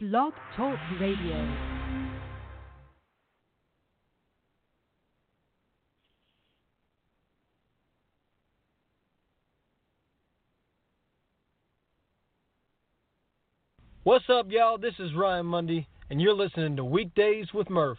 Blog Talk Radio. What's up, y'all? This is Ryan Mundy, and you're listening to Weekdays with Murph.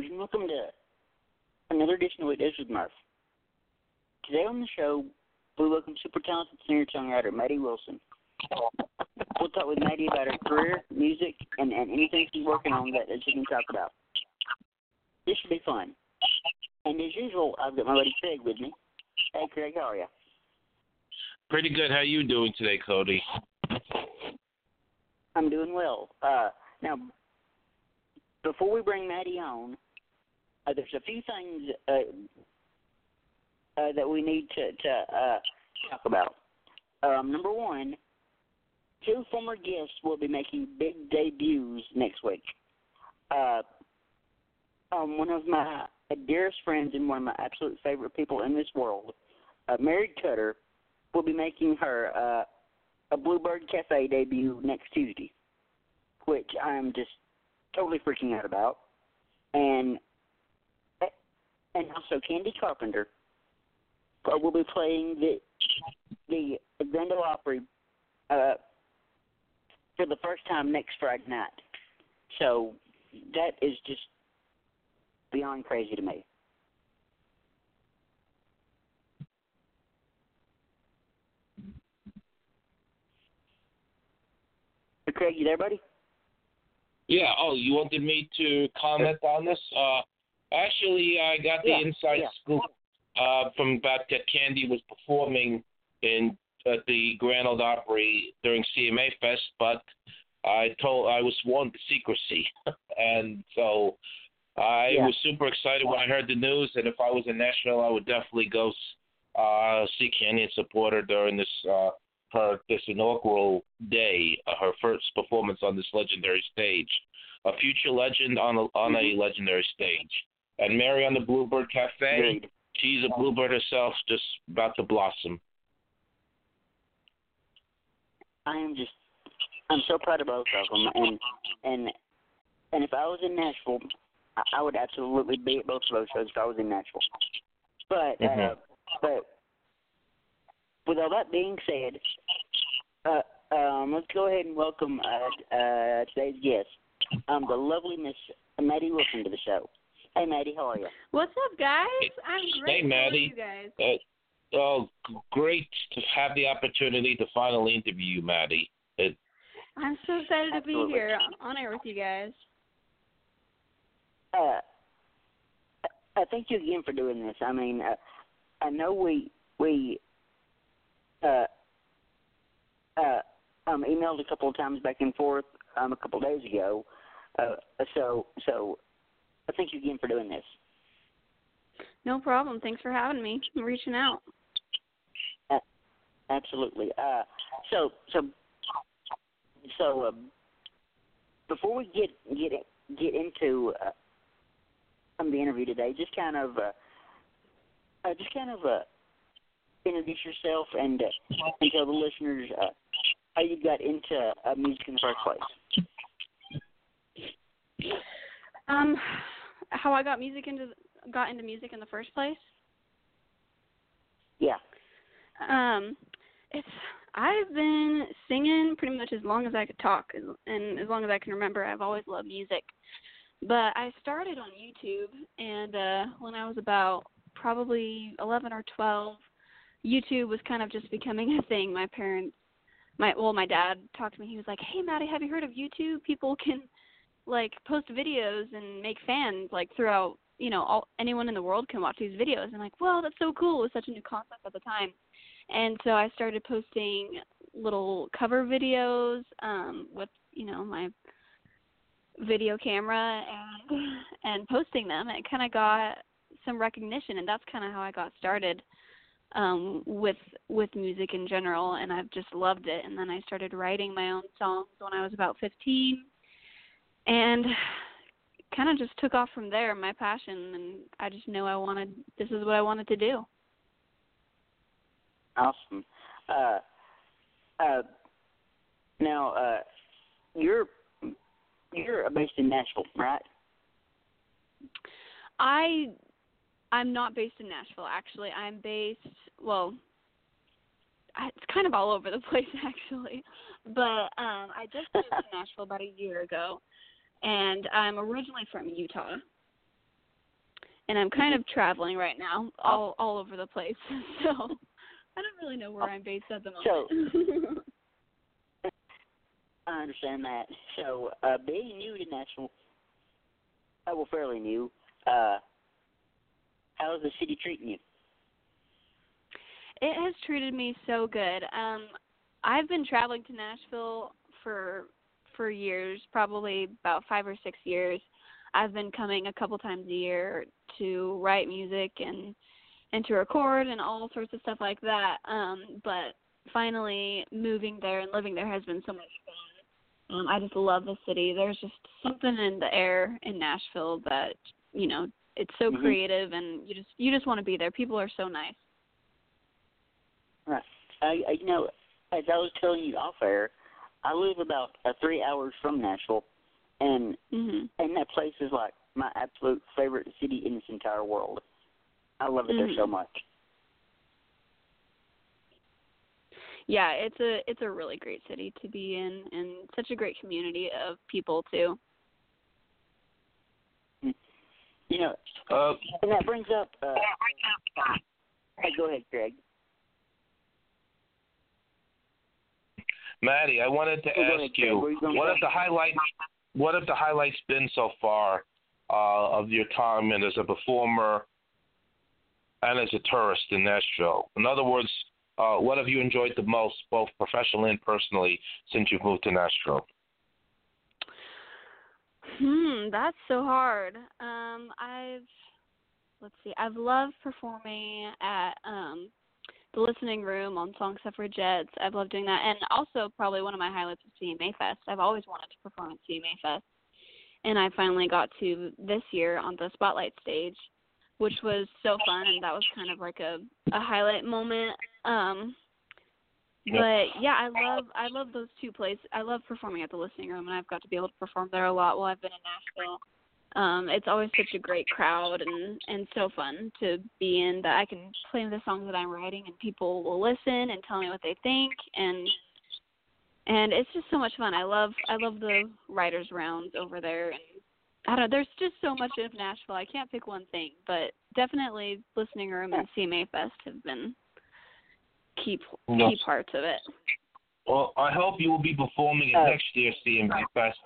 Listeners, and welcome to another edition of Weekdays with Murph. Today on the show, we welcome super talented singer-songwriter Maddie Wilson. We'll talk with Maddie about her career, music, and, and anything she's working on that, that she can talk about. This should be fun. And as usual, I've got my buddy Craig with me. Hey, Craig, how are you? Pretty good. How are you doing today, Cody? I'm doing well. Uh, now, before we bring Maddie on, uh, there's a few things uh, uh, that we need to, to uh, talk about. Um, number one, two former guests will be making big debuts next week. Uh, um, one of my dearest friends and one of my absolute favorite people in this world, uh, Mary Cutter, will be making her a Bluebird Cafe debut next Tuesday, which I'm just totally freaking out about. And and also Candy Carpenter uh, will be playing the the Ole Opry uh, for the first time next Friday night. So that is just beyond crazy to me. Craig, you there, buddy? Yeah. Oh, you wanted me to comment on this? Uh, actually, I got the Yeah, inside yeah. scoop uh, from about that Candy was performing in at the Grand Ole Opry during CMA Fest, but I told I was warned to secrecy, and so I Yeah. was super excited when I heard the news. And if I was in Nashville, I would definitely go uh, see Canyon support her during this uh, her this inaugural day, uh, her first performance on this legendary stage, a future legend on a, on a legendary stage. And Mary on the Bluebird Cafe, Agreed. she's a bluebird herself, just about to blossom. I am just I'm so proud of both of them, and and and if I was in Nashville, I, I would absolutely be at both of those shows if I was in Nashville. But uh, Mhm. but with all that being said, uh, um, let's go ahead and welcome uh, uh, today's guest, um, the lovely Miss Maddie Wilson to the show. Hey Maddie, how are you? What's up, guys? I'm great. Hey, How are Maddie. you guys? Uh, oh, great to have the opportunity to finally interview you, Maddie. It, I'm so excited to be here on air with you guys. uh, I thank you again for doing this. I mean, uh, I know we we uh, uh, um, emailed a couple of times back and forth um, a couple of days ago. Uh, so so I thank you again for doing this. No problem. Thanks for having me. I'm reaching out. Absolutely. Uh, so so so um, before we get get get into uh, um, the interview today, just kind of uh, uh, just kind of uh, introduce yourself and uh, and tell the listeners uh, how you got into uh, music in the first place. Um, how I got music into got into music in the first place. Yeah. Um, it's I've been singing pretty much as long as I could talk, and as long as I can remember. I've always loved music, but I started on YouTube, and uh, when I was about probably 11 or 12, YouTube was kind of just becoming a thing. My parents, my well, my dad talked to me. He was like, "Hey, Maddie, have you heard of YouTube? People can like post videos and make fans like throughout you know all anyone in the world can watch these videos. And like well that's so cool. It was such a new concept at the time. And so i started posting little cover videos um with you know my video camera and and posting them. And it kind of got some recognition and that's kind of how i got started um with with music in general and i've just loved it. And then i started writing my own songs when i was about 15 and kind of just took off from there my passion and i just knew i wanted this is what i wanted to do Awesome. Uh, uh, now, uh, you're you're based in Nashville, right? i i'm not based in nashville actually i'm based well it's kind of all over the place actually but um i just moved to nashville about a year ago and i'm originally from utah and i'm kind of traveling right now all all over the place so i don't really know where i'm based at the moment So I understand that. So, uh, being new to Nashville, uh, well, fairly new, uh, how is the city treating you? It has treated me so good. Um, I've been traveling to Nashville for for years, probably about five or six years. I've been coming a couple times a year to write music and and to record and all sorts of stuff like that. Um, but finally moving there and living there has been so much fun. Um, I just love the city. There's just something in the air in Nashville that you know it's so Mhm. creative and you just you just want to be there. People are so nice. Right. I, I, you know, as I was telling you off air, I live about uh, three hours from Nashville, and Mhm. and that place is like my absolute favorite city in this entire world. I love it there so much. yeah, it's a it's a really great city to be in and such a great community of people too. You know, uh, and that brings up. Uh, hey, go ahead, Greg. Maddie, I wanted to go ask you, What you what have the highlights? What have the highlights been so far uh, of your time and as a performer and as a tourist in Nashville? In other words, uh, what have you enjoyed the most, both professionally and personally, since you've moved to Nashville? Hmm, that's so hard. Um, I've let's see, I've loved performing at um the listening room on Song Suffragettes. I've loved doing that, and also probably one of my highlights is CMA Fest. I've always wanted to perform at CMA Fest, and I finally got to this year on the Spotlight stage, which was so fun, and that was kind of like a a highlight moment. Um, but yeah, I love I love those two places. I love performing at the listening room, and I've got to be able to perform there a lot while I've been in Nashville um it's always such a great crowd and and so fun to be in that I can play the songs that I'm writing and people will listen and tell me what they think and and it's just so much fun. I love I love the writers rounds over there and I don't know, there's just so much of Nashville. I can't pick one thing, but definitely listening room and CMA Fest have been key key parts of it. Well, I hope you will be performing at next year's CMA Fest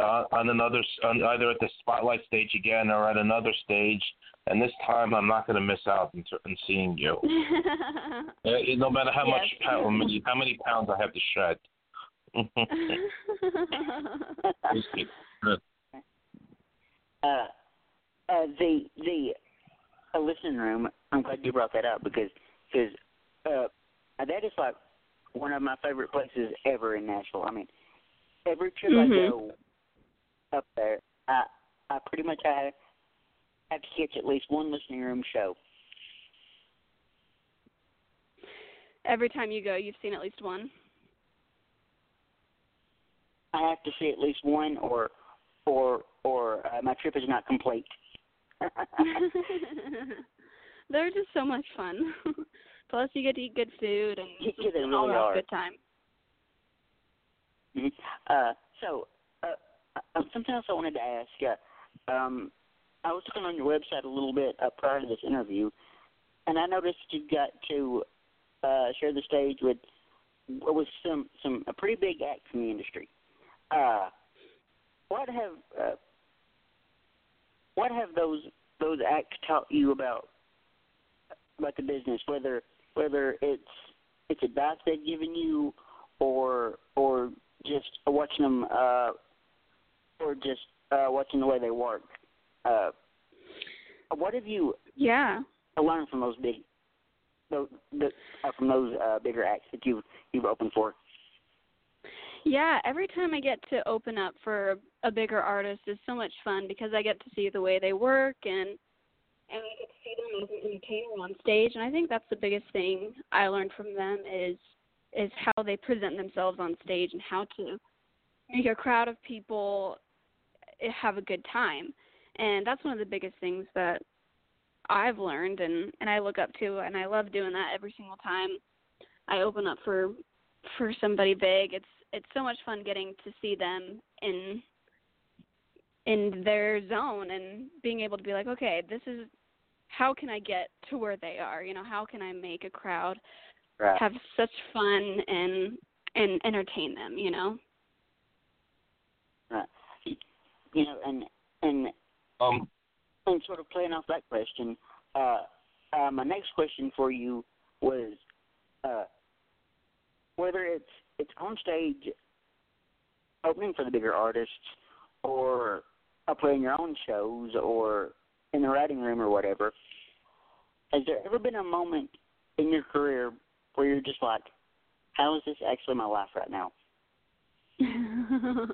uh, on another on either at the spotlight stage again or at another stage. And this time, I'm not going to miss out in, in seeing you. uh, no matter how yes. much how many, how many pounds I have to shed. uh, uh, the the uh, listening room. I'm glad you brought that up because because uh, that is like one of my favorite places ever in Nashville. I mean, every trip Mhm. I go up there, I I pretty much I have to catch at least one listening room show. Every time you go, you've seen at least one. I have to see at least one, or or or uh, my trip is not complete. They're just so much fun. Plus, you get to eat good food and Yeah, they really all are. good time. Mhm. Uh, so, something else I wanted to ask. Uh, um, I was looking on your website a little bit uh, prior to this interview, and I noticed you got to uh, share the stage with with some some a pretty big acts in the industry. Uh, what have uh, what have those those acts taught you about about the business? Whether whether it's it's advice they've given you, or or just watching them, uh, or just uh, watching the way they work. Uh, what have you Yeah. learned from those big, those, the, uh, from those uh, bigger acts that you've you've opened for? Yeah, every time I get to open up for a bigger artist is so much fun because I get to see the way they work and and I get to see them as an entertainer on stage and I think that's the biggest thing I learned from them is is how they present themselves on stage and how to make a crowd of people have a good time. And that's one of the biggest things that I've learned and and I look up to and I love doing that every single time I open up for for somebody big. It's it's so much fun getting to see them in in their zone and being able to be like, okay, this is how can I get to where they are? You know, how can I make a crowd Right. have such fun and and entertain them, you know? Right. You know, and and Um, and sort of playing off that question, uh, uh, my next question for you was uh, whether it's it's on stage opening for the bigger artists, or uh, playing your own shows, or in the writing room or whatever. Has there ever been a moment in your career where you're just like, "How is this actually my life right now?"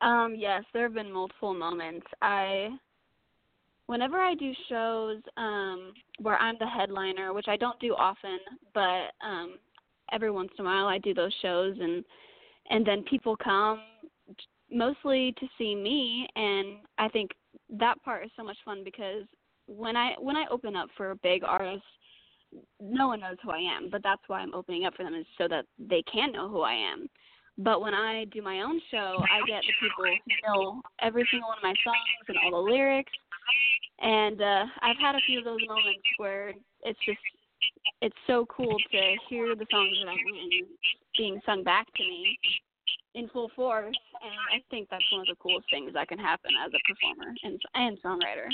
um, yes, there have been multiple moments. I whenever I do shows um where I'm the headliner, which I don't do often, but um every once in a while I do those shows and and then people come mostly to see me and I think that part is so much fun because when I when I open up for a big artist no one knows who I am, but that's why I'm opening up for them is so that they can know who I am. But when I do my own show, I get the people who know every single one of my songs and all the lyrics. And uh I've had a few of those moments where it's just it's so cool to hear the songs that I've written being sung back to me in full force and I think that's one of the coolest things that can happen as a performer and and songwriter.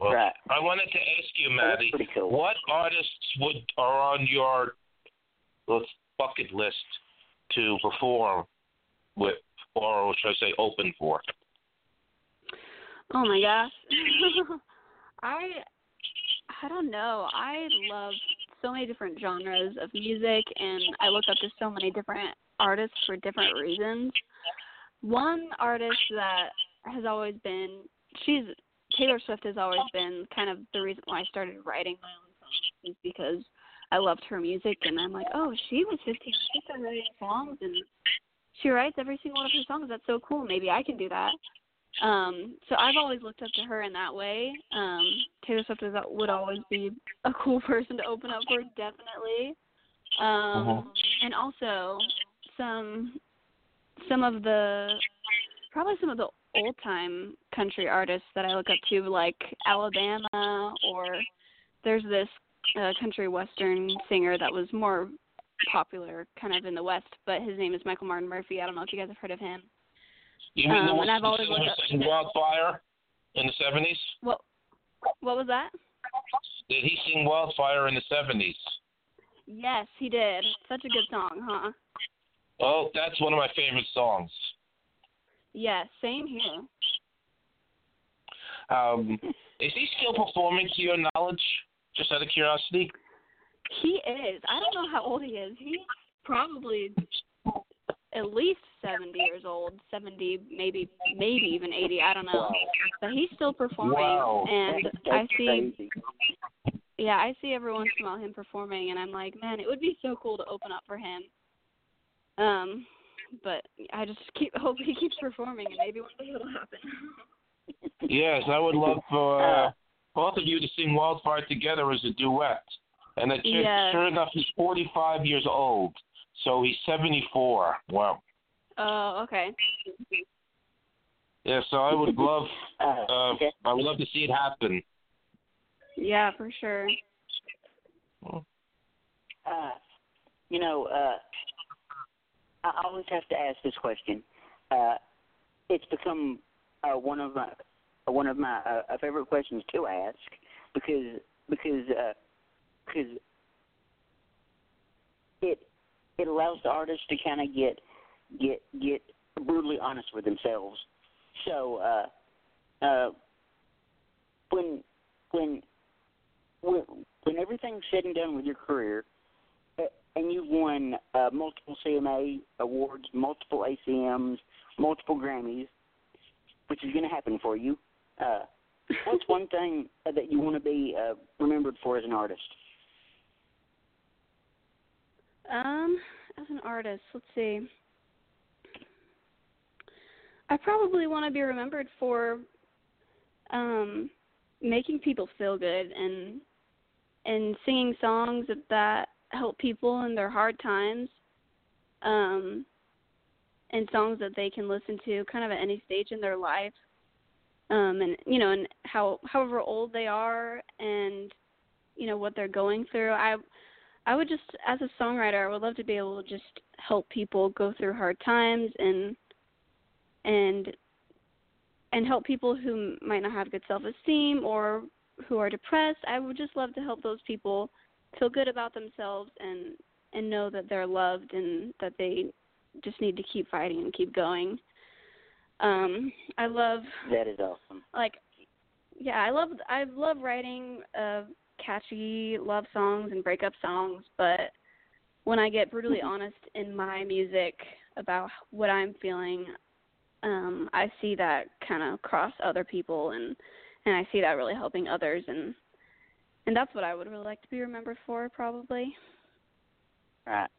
Well, Right. I wanted to ask you, Maddie, cool. what artists would are on your let's bucket list to perform with, or should I say, open for? Oh my gosh. I I don't know. I love so many different genres of music and I look up to so many different artists for different reasons. One artist that has always been she's Taylor Swift has always been kind of the reason why I started writing my own songs is because I loved her music and I'm like, Oh, she was fifteen, she started writing songs and she writes every single one of her songs. That's so cool. Maybe I can do that. Um, so I've always looked up to her in that way. Um, Taylor Swift is, would always be a cool person to open up for, definitely. Um, Mhm. And also some some of the probably some of the old time country artists that I look up to, like Alabama, or there's this uh, country western singer that was more popular kind of in the West, but his name is Michael Martin Murphey. I don't know if you guys have heard of him. You mean the Um, and I've always looked up Wildfire in the seventies? What what was that? Did he sing Wildfire in the seventies? Yes, he did. Such a good song, huh? Oh, that's one of my favorite songs. Yes, same here. Um, is he still performing to your knowledge? Just out of curiosity. He is. I don't know how old he is. He's probably at least seventy years old. Seventy, maybe maybe even eighty. I don't know. But he's still performing, Wow. and That's I see. crazy. Yeah, I see every once in a while him performing, and I'm like, man, it would be so cool to open up for him. Um, but I just keep hope he keeps performing, and maybe one day it'll happen. Yes, I would love for uh, both of you to sing Wildfire together as a duet. And that sure, Yes. sure enough, he's 45 years old, so he's 74. Wow. Oh, okay. Yeah, so I would love, Uh, uh, okay. I would love to see it happen. Yeah, for sure. Uh, you know, uh, I always have to ask this question. Uh, it's become uh, one of my uh, one of my uh, favorite questions to ask because because uh, because it it allows the artist to kind of get get get brutally honest with themselves. So uh, uh, when when when when everything's said and done with your career, uh, and you've won uh, multiple CMA awards, multiple ACMs, multiple Grammys, which is going to happen for you. Uh, what's one thing that you want to be uh, remembered for as an artist? Um, as an artist, let's see. I probably want to be remembered for um making people feel good and and singing songs that, that help people in their hard times. Um and songs that they can listen to kind of at any stage in their life. Um and you know, and how however old they are and you know what they're going through. I I would just, as a songwriter, I would love to be able to just help people go through hard times and and and help people who might not have good self-esteem or who are depressed. I would just love to help those people feel good about themselves and and know that they're loved and that they just need to keep fighting and keep going. Um, I love That is awesome. like yeah i love i love writing uh catchy love songs and breakup songs but when i get brutally honest in my music about what i'm feeling um i see that kind of cross other people and and i see that really helping others and and that's what i would really like to be remembered for probably Right.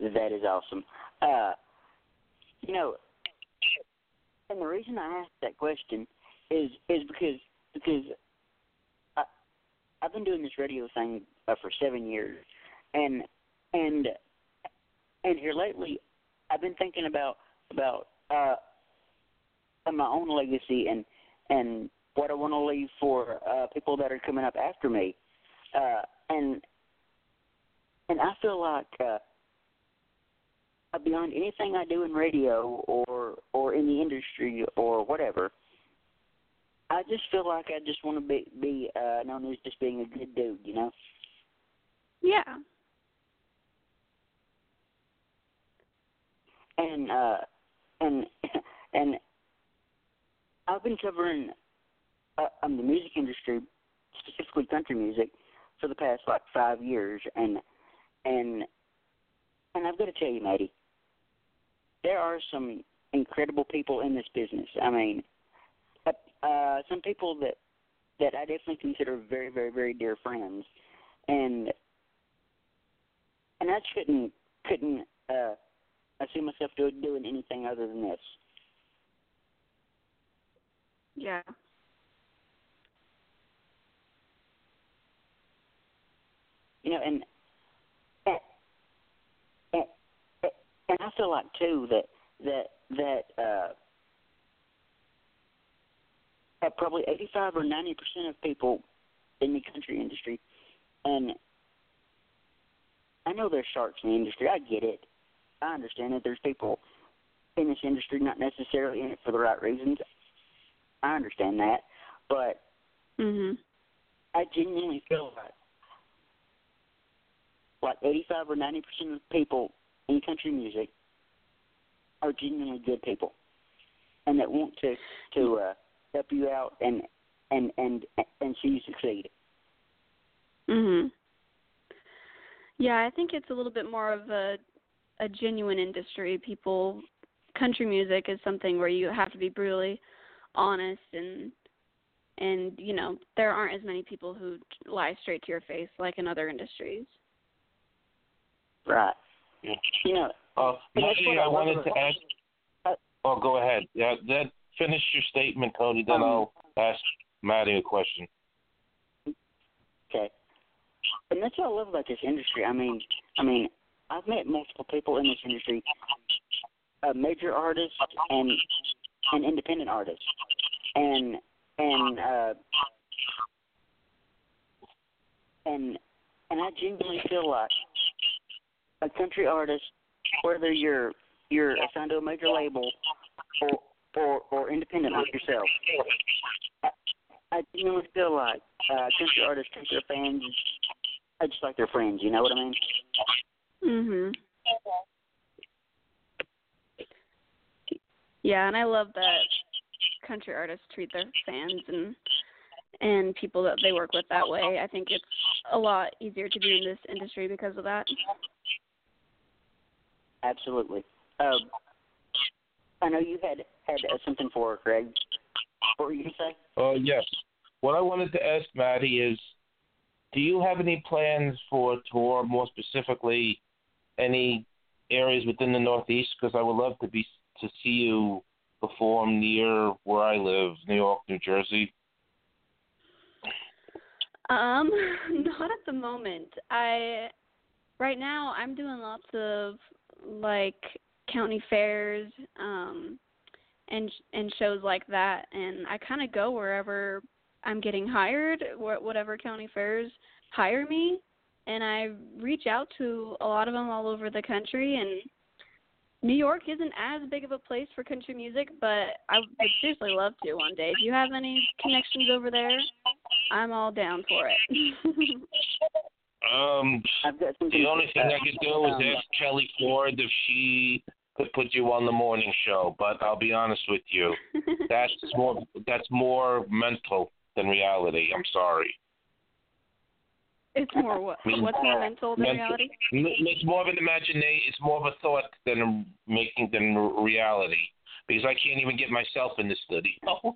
That is awesome. Uh, you know, and the reason I asked that question is is because because I I've been doing this radio thing uh, for seven years, and and and here lately I've been thinking about about uh, my own legacy and and what I want to leave for uh, people that are coming up after me, uh, and and I feel like uh, beyond anything I do in radio or or in the industry or whatever, I just feel like I just want to be be uh, known as just being a good dude, you know. Yeah. And uh, and and I've been covering uh, um, the music industry, specifically country music, for the past like five years, and and and I've got to tell you, Maddie, there are some incredible people in this business. I mean, uh, uh, some people that that I definitely consider very, very, very dear friends, and and I couldn't couldn't uh, I see myself do, doing anything other than this. Yeah. You know, and, and, and I feel like too that that that uh, that probably eighty-five or ninety percent of people in the country industry, and I know there's sharks in the industry. I get it. I understand that there's people in this industry not necessarily in it for the right reasons. I understand that, but Mhm. I genuinely feel like like 85 or 90 percent of people in country music are genuinely good people, and that want to to uh, help you out and and and and see you succeed. Mhm. Yeah, I think it's a little bit more of a a genuine industry. People country music is something where you have to be brutally honest and and you know, there aren't as many people who lie straight to your face like in other industries. Right. Yeah. You know, Uh, Maddie, I I wanted to ask. Uh, Oh, go ahead. Yeah, that finish your statement, Cody. Then Um, I'll ask Maddie a question. Okay. And that's what I love about this industry. I mean, I mean, I've met multiple people in this industry, uh, major artists and and independent artists, and and uh, and and I genuinely feel like a country artist, whether you're you're assigned to a major label or or or independent like yourself, I genuinely feel like uh, country artists treat their fans uh, just like their friends. You know what I mean? Mhm. Yeah, and I love that country artists treat their fans and and people that they work with that way. I think it's a lot easier to be in this industry because of that. Absolutely. Um, I know you had had uh, something for her, Craig. What were you gonna say? Uh, yes. What I wanted to ask Maddie is, do you have any plans for a tour? More specifically, any areas within the Northeast? Because I would love to be to see you perform near where I live, New York, New Jersey. Um, not at the moment. I right now I'm doing lots of like county fairs um and and shows like that and I kind of go wherever I'm getting hired, wh- whatever county fairs hire me and I reach out to a lot of them all over the country and New York isn't as big of a place for country music, but I would seriously love to one day. If you have any connections over there, I'm all down for it. Um, I've got something. the only thing I could do is um, ask Kelly Ford if she could put you on the morning show. But I'll be honest with you, that's more that's more mental than reality. I'm sorry. it's more what what's more mental than Mental. reality? It's more of an imagination. It's more of a thought than making than reality. Because I can't even get myself in the studio. uh,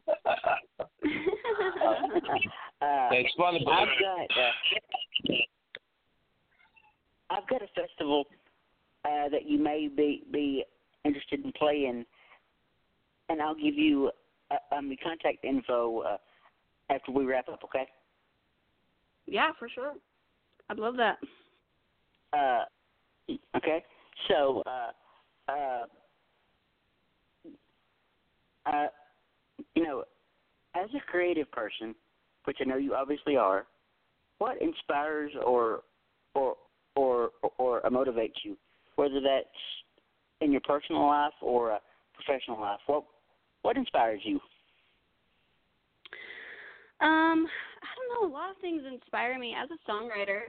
it's funny, but I've got uh, I've got a festival uh, that you may be be interested in playing, and I'll give you uh, um, the contact info uh, after we wrap up. Okay? yeah, for sure. I'd love that. Uh, okay. So, uh, uh, uh, you know, as a creative person, which I know you obviously are, what inspires or or or or motivates you, whether that's in your personal life or professional life? What what inspires you? Um, I don't know. A lot of things inspire me as a songwriter.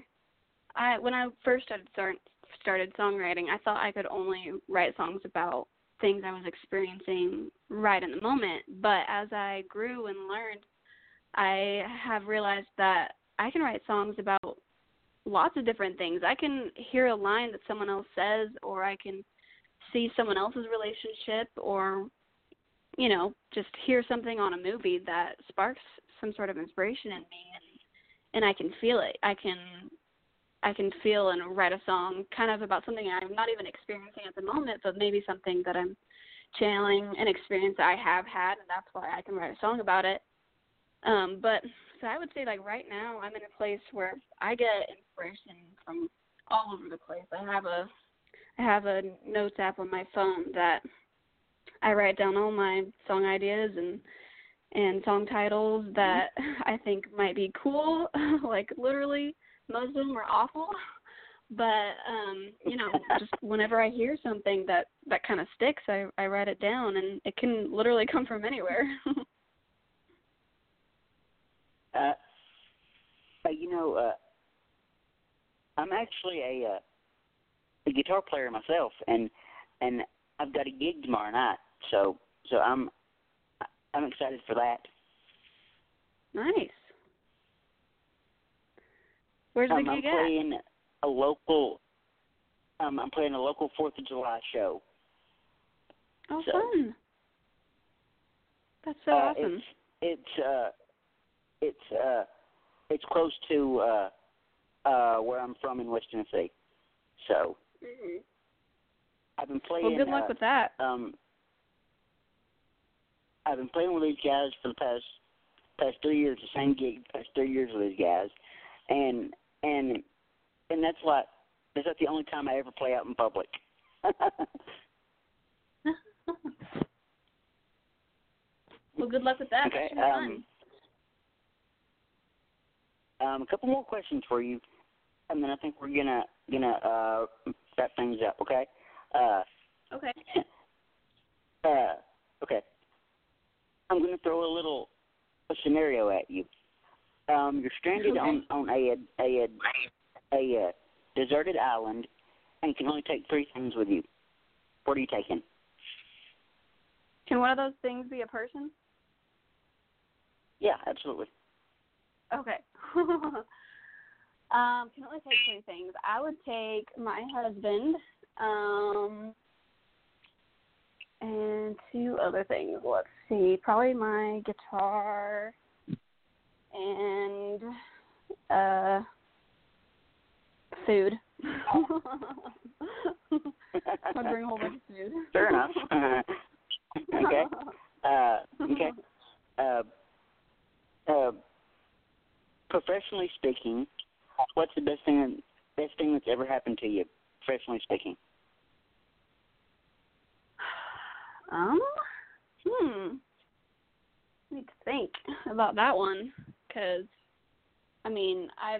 I when I first started start, started songwriting, I thought I could only write songs about things I was experiencing right in the moment. But as I grew and learned, I have realized that I can write songs about lots of different things. I can hear a line that someone else says, or I can see someone else's relationship, or you know, just hear something on a movie that sparks some sort of inspiration in me, and and I can feel it. I can I can feel and write a song kind of about something I'm not even experiencing at the moment, but maybe something that I'm channeling an experience I have had, and that's why I can write a song about it. Um, but so I would say like right now I'm in a place where I get inspiration from all over the place. I have a I have a notes app on my phone that I write down all my song ideas and and song titles that I think might be cool. like literally most of them are awful. But um, you know, just whenever I hear something that that kind of sticks, I I write it down and it can literally come from anywhere. Uh, you know, uh, I'm actually a, uh, a guitar player myself, and and I've got a gig tomorrow night, so so I'm I'm excited for that. Nice. Where's the um, gig I'm at? playing a local. Um, I'm playing a local Fourth of July show. Oh, so- fun. That's so uh, awesome. It's it's uh, it's uh, it's close to uh, uh, where I'm from in West Tennessee. So hmm I've been playing. Well, good luck uh, with that. um, I've been playing with these guys for the past past three years, the same gig, past three years with these guys, and and and that's like that's not the only time I ever play out in public. well, good luck with that. Okay, um, um, a couple more questions for you, and then I think we're gonna gonna uh, wrap things up. Okay. Uh. Okay. uh, okay. I'm gonna throw a little a scenario at you. Um, you're stranded Okay. on on a a a, a, uh deserted island, and you can only take three things with you. What are you taking? Can one of those things be a person? Yeah, absolutely. Okay. um, can only take three things. I would take my husband, um, and two other things. Let's see. Probably my guitar and uh food. I'd bring a whole bunch of food. Fair enough. okay. Uh, okay. Uh, uh, professionally speaking, what's the best thing best thing that's ever happened to you, professionally speaking? Um, hmm. I need to think about that one because, I mean, I,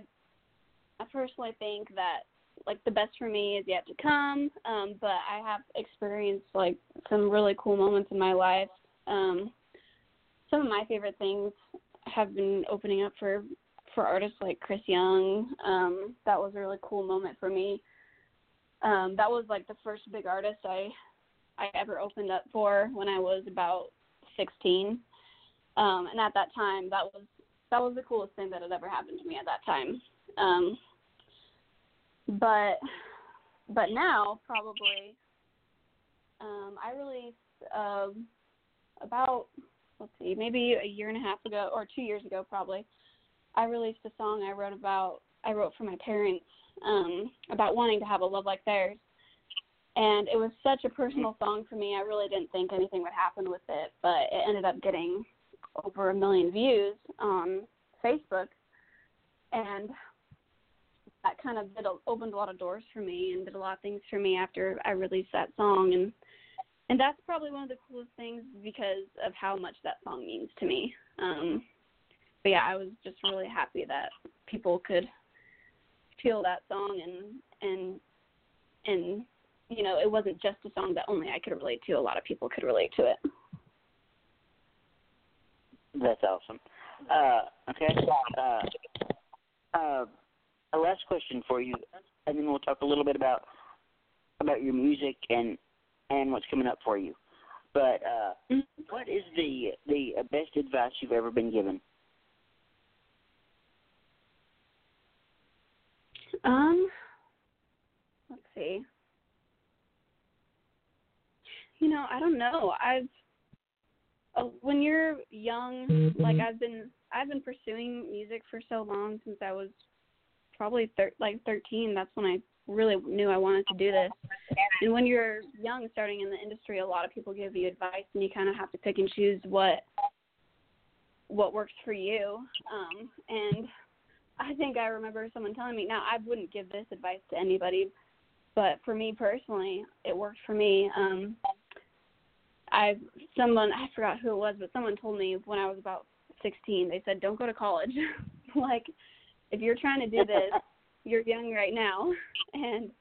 I personally think that like the best for me is yet to come. Um, but I have experienced like some really cool moments in my life. Um, some of my favorite things have been opening up for for artists like Chris Young. Um, that was a really cool moment for me. Um, that was like the first big artist I I ever opened up for when I was about 16. Um, and at that time, that was that was the coolest thing that had ever happened to me at that time. Um, but but now probably um, I released um, about let's see maybe a year and a half ago or two years ago probably I released a song I wrote about I wrote for my parents um, about wanting to have a love like theirs and it was such a personal song for me. I really didn't think anything would happen with it, but it ended up getting over a million views on Facebook, and that kind of did a, opened a lot of doors for me and did a lot of things for me after I released that song, and and that's probably one of the coolest things because of how much that song means to me. Um, but yeah, I was just really happy that people could feel that song and and and you know, it wasn't just a song that only I could relate to. A lot of people could relate to it. That's awesome. Uh, okay. Uh, uh, a last question for you, and then we'll talk a little bit about about your music and and what's coming up for you. But uh, Mhm. what is the the best advice you've ever been given? Um, let's see. You know, I don't know. I've uh, when you're young, like I've been I've been pursuing music for so long since I was probably thir- like 13. That's when I really knew I wanted to do this. And when you're young, starting in the industry, a lot of people give you advice, and you kind of have to pick and choose what what works for you. Um, and I think I remember someone telling me. Now, I wouldn't give this advice to anybody, but for me personally, it worked for me. Um, I someone I forgot who it was, but someone told me when I was about 16. They said, "Don't go to college. like, if you're trying to do this, you're young right now, and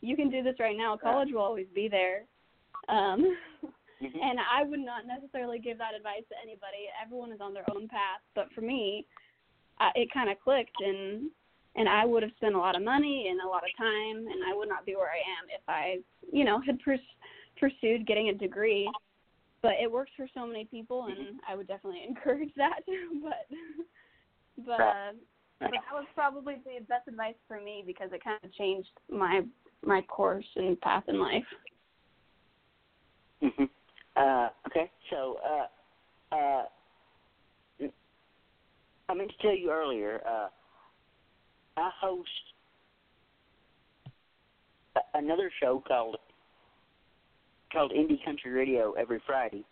you can do this right now. College will always be there." Um, Mhm. and I would not necessarily give that advice to anybody. Everyone is on their own path, but for me, I, it kind of clicked, and and I would have spent a lot of money and a lot of time, and I would not be where I am if I, you know, had pers- pursued getting a degree. But it works for so many people, and I would definitely encourage that. but but uh, that was probably the best advice for me because it kind of changed my my course and path in life. hmm Uh, okay, so uh, uh, I meant to tell you earlier. Uh, I host a- another show called called Indie Country Radio every Friday.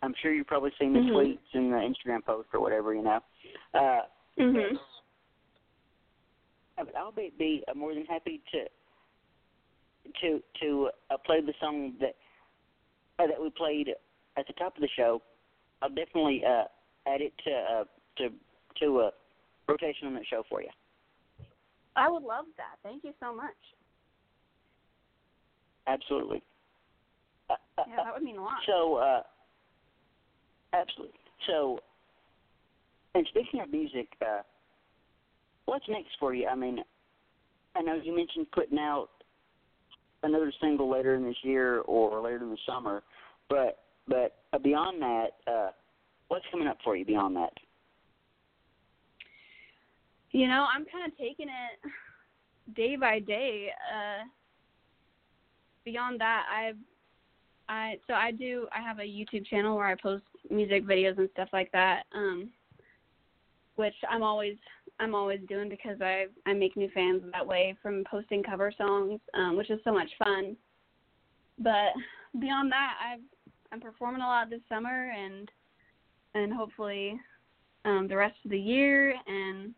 I'm sure you've probably seen the Mhm. tweets and the Instagram posts or whatever, you know. Uh, Mhm. but I'll be, be more than happy to to to uh, play the song that uh, that we played at the top of the show. I'll definitely uh, add it to uh, to to a rotation on that show for you. I would love that. Thank you so much. Absolutely. Uh, uh, Yeah, that would mean a lot. So, uh, absolutely. So, and speaking of music, uh, what's next for you? I mean, I know you mentioned putting out another single later in this year or later in the summer, but but uh, beyond that, uh, what's coming up for you beyond that? You know, I'm kind of taking it day by day. Uh beyond that, I've I so I do I have a YouTube channel where I post music videos and stuff like that. Um which I'm always I'm always doing because I I make new fans that way from posting cover songs, um, which is so much fun. But beyond that, I've I'm performing a lot this summer and and hopefully um, the rest of the year and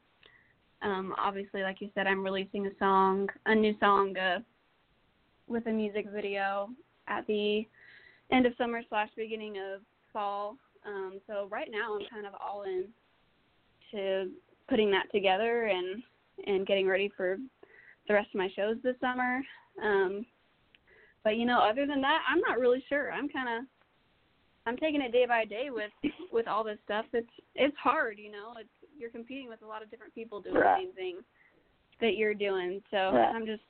um, obviously, like you said, I'm releasing a song, a new song uh, with a music video at the end of summer slash beginning of fall. Um, so right now, I'm kind of all in to putting that together and and getting ready for the rest of my shows this summer. Um, but you know, other than that, I'm not really sure. I'm kind of I'm taking it day by day with with all this stuff. It's it's hard, you know. It's you're competing with a lot of different people doing Right. the same thing that you're doing. So Right. I'm just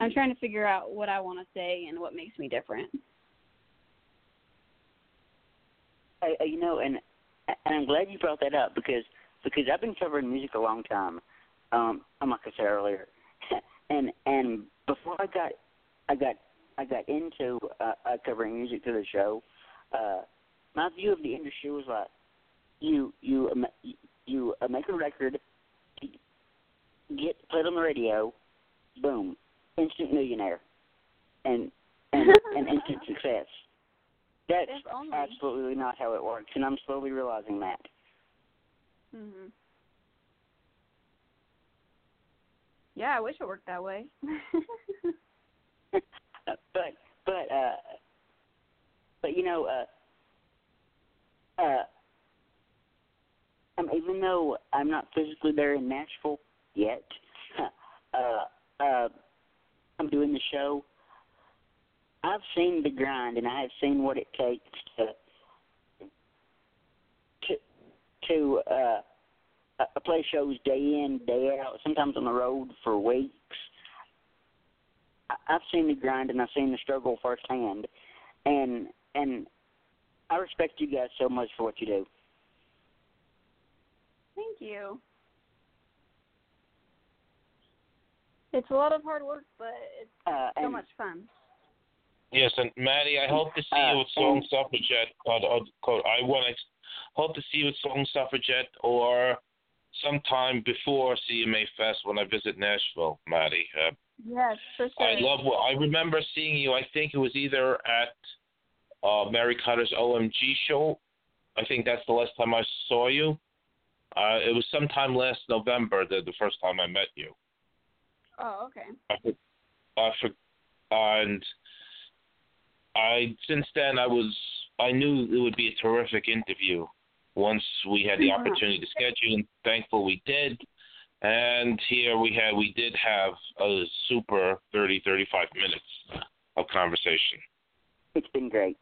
I'm trying to figure out what I want to say and what makes me different. I, I- you know, and and I'm glad you brought that up because because I've been covering music a long time. Um, I'm like I said earlier, and and before I got I got I got into uh, uh, covering music to the show, uh, my view of the industry was like you you you uh, make a record, get played on the radio, boom, instant millionaire, and and, and instant success. That's only. absolutely not how it works, and I'm slowly realizing that. Mhm. Yeah, I wish it worked that way. Uh, but but uh but you know uh uh um, even though I'm not physically there in Nashville yet, uh uh I'm doing the show. I've seen the grind and I have seen what it takes to to to uh, uh, play shows day in, day out, sometimes on the road for weeks. I, I've seen the grind and I've seen the struggle firsthand, and and I respect you guys so much for what you do. Thank you. It's a lot of hard work, but it's Uh, so much fun. Yes, and Maddie, I hope to see Uh, you at Song Suffragette. Uh, uh, quote, I want to hope to see you at Song Suffragette or sometime before CMA Fest when I visit Nashville, Maddie. Uh, Yes, for sure. I love what I remember seeing you. I think it was either at uh, Mary Kutter's OMG show. I think that's the last time I saw you. Uh, it was sometime last November, the the first time I met you. Oh, okay. I I for, and I since then I was I knew it would be a terrific interview once we had the Yeah. opportunity to schedule and thankful we did. And here we had we did have a super 30 35 minutes of conversation. it's been great.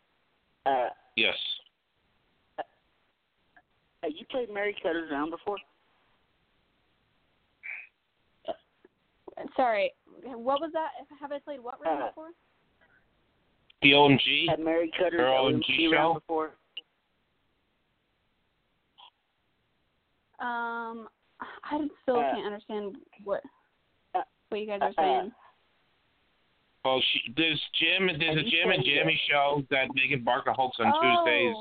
Uh, Yes. Uh, you played Mary Kutter's around before? Sorry, what was that? Have I played what round Uh, before? The OMG? Had Mary Kutter's Her OMG OMG around before? Um, I still Uh, can't understand what uh, what you guys are uh, saying. Well, she, there's Jim. There's Have a Jim and played Jamie show that Megan Barker hosts on oh, Tuesdays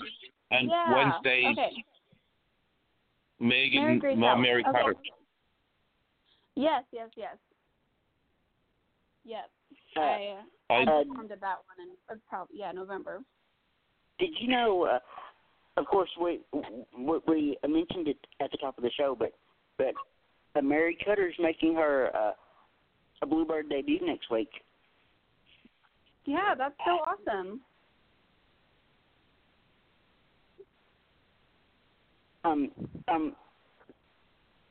and yeah. Wednesdays. Okay. Megan, Mary uh, House. Mary Okay. Kutter. Yes, yes, yes. Yep. Uh, I I, I Uh, performed at that one in uh, probably yeah November. Did you know? Uh, of course, we, we we mentioned it at the top of the show, but but uh, Mary Kutter's making her uh, a Bluebird debut next week. Yeah, that's so awesome. Um um.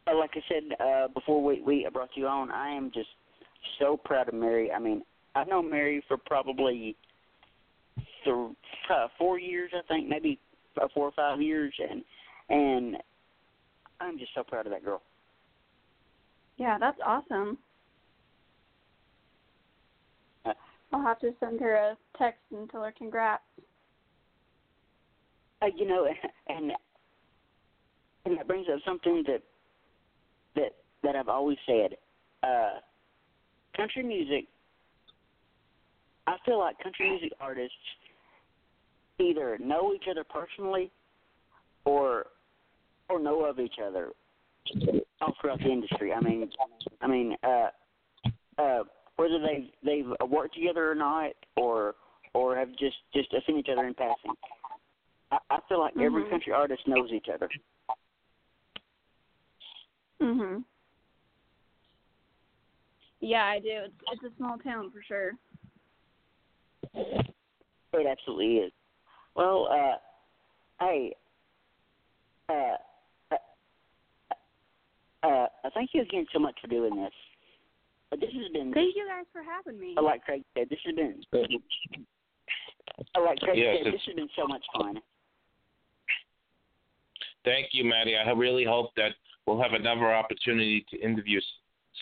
uh, Like I said uh, before, we we brought you on. I am just so proud of Mary. I mean, I've known Mary for probably th- uh, four years, I think, maybe four or five years, and and I'm just so proud of that girl. Yeah, that's awesome. Uh, I'll have to send her a text and tell her congrats. Uh, you know, and and that brings up something that that that I've always said. Uh, country music. I feel like country music artists either know each other personally, or or know of each other all throughout the industry. I mean, I mean, uh, uh, whether they they've worked together or not, or or have just just seen each other in passing. I, I feel like every Mhm. country artist knows each other. Mhm. Yeah, I do. It's it's a small town for sure. It absolutely is. Well, uh, hey, uh, uh, uh, thank you again so much for doing this. Uh, This has been, Thank you guys for having me. uh, like Craig said, this has been, uh, like Craig Yes, said, this has been so much fun. thank you, Maddie. I really hope that we'll have another opportunity to interview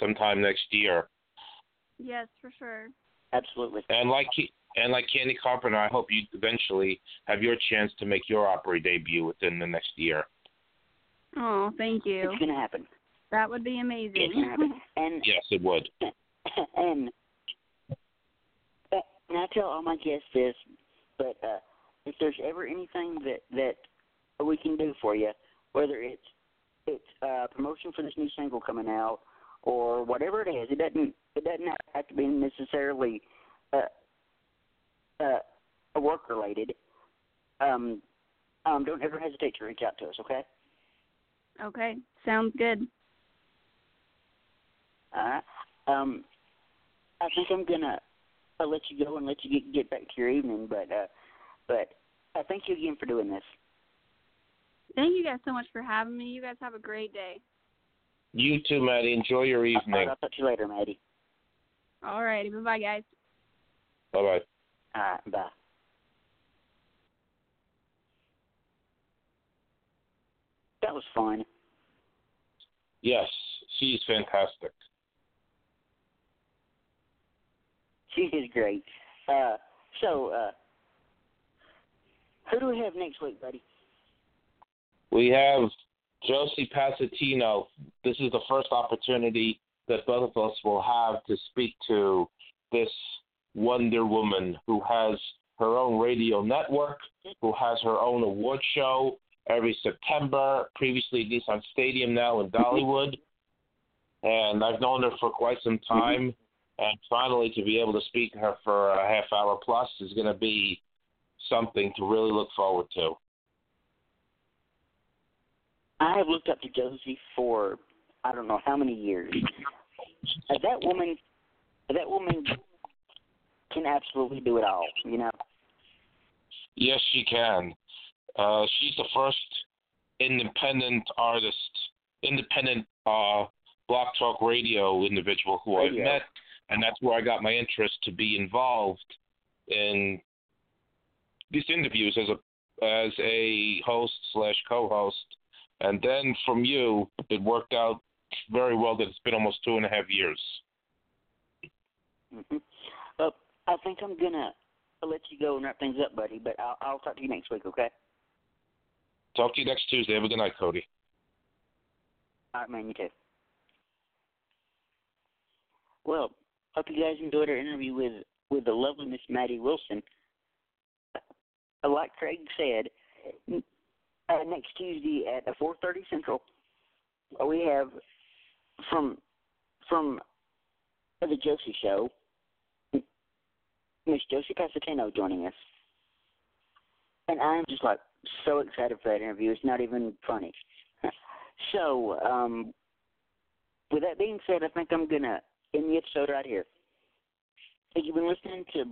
sometime next year. Yes, for sure. Absolutely. And like Ke- and like Candi Carpenter, I hope you eventually have your chance to make your Opry debut within the next year. Oh, thank you. It's going to happen. That would be It's going to amazing. happen. And Yes, it would. and and I tell all my guests this, but uh, if there's ever anything that that we can do for you, whether it's it's uh, promotion for this new single coming out or whatever it is, it doesn't it doesn't have to be necessarily uh, uh, work related. Um, um, don't ever hesitate to reach out to us. Okay. okay, sounds good. Uh, um, I think I'm gonna I'll let you go and let you get get back to your evening, but uh, but uh, thank you again for doing this. Thank you guys so much for having me. You guys have a great day. You too, Maddie. Enjoy your evening. I'll talk to you later, Maddie. All righty, bye bye, guys. Bye bye. All right, bye. that was fun. Yes, she's fantastic. She is great. Uh, so, uh, who do we have next week, buddy? We have Josie Passantino. This is the first opportunity that both of us will have to speak to this Wonder Woman who has her own radio network, who has her own award show every September, previously at Nissan Stadium, now in mm-hmm. Dollywood. And I've known her for quite some mm-hmm. time. And finally, to be able to speak to her for a half hour plus is going to be something to really look forward to. I have looked up to Josie for I don't know how many years. Uh, that woman, that woman can absolutely do it all. You know. Yes, she can. Uh, she's the first independent artist, independent uh, Block Talk Radio individual who I've met, and that's where I got my interest to be involved in these interviews as a as a host slash co-host. And then from you, it worked out very well that it's been almost two and a half years. hmm Uh, I think I'm gonna let you go and wrap things up, buddy. But I'll, I'll talk to you next week. Okay. Talk to you next Tuesday. Have a good night, Cody. All right, man. You too. Well, hope you guys enjoyed our interview with with the lovely Miss Maddie Wilson. Like Craig said, uh, next Tuesday at 4:30 Central, uh, we have from from the Josie Show, Miss Josie Passantino joining us, and I'm just like so excited for that interview. It's not even funny. so, um, with that being said, I think I'm gonna end the episode right here. Thank You've been listening to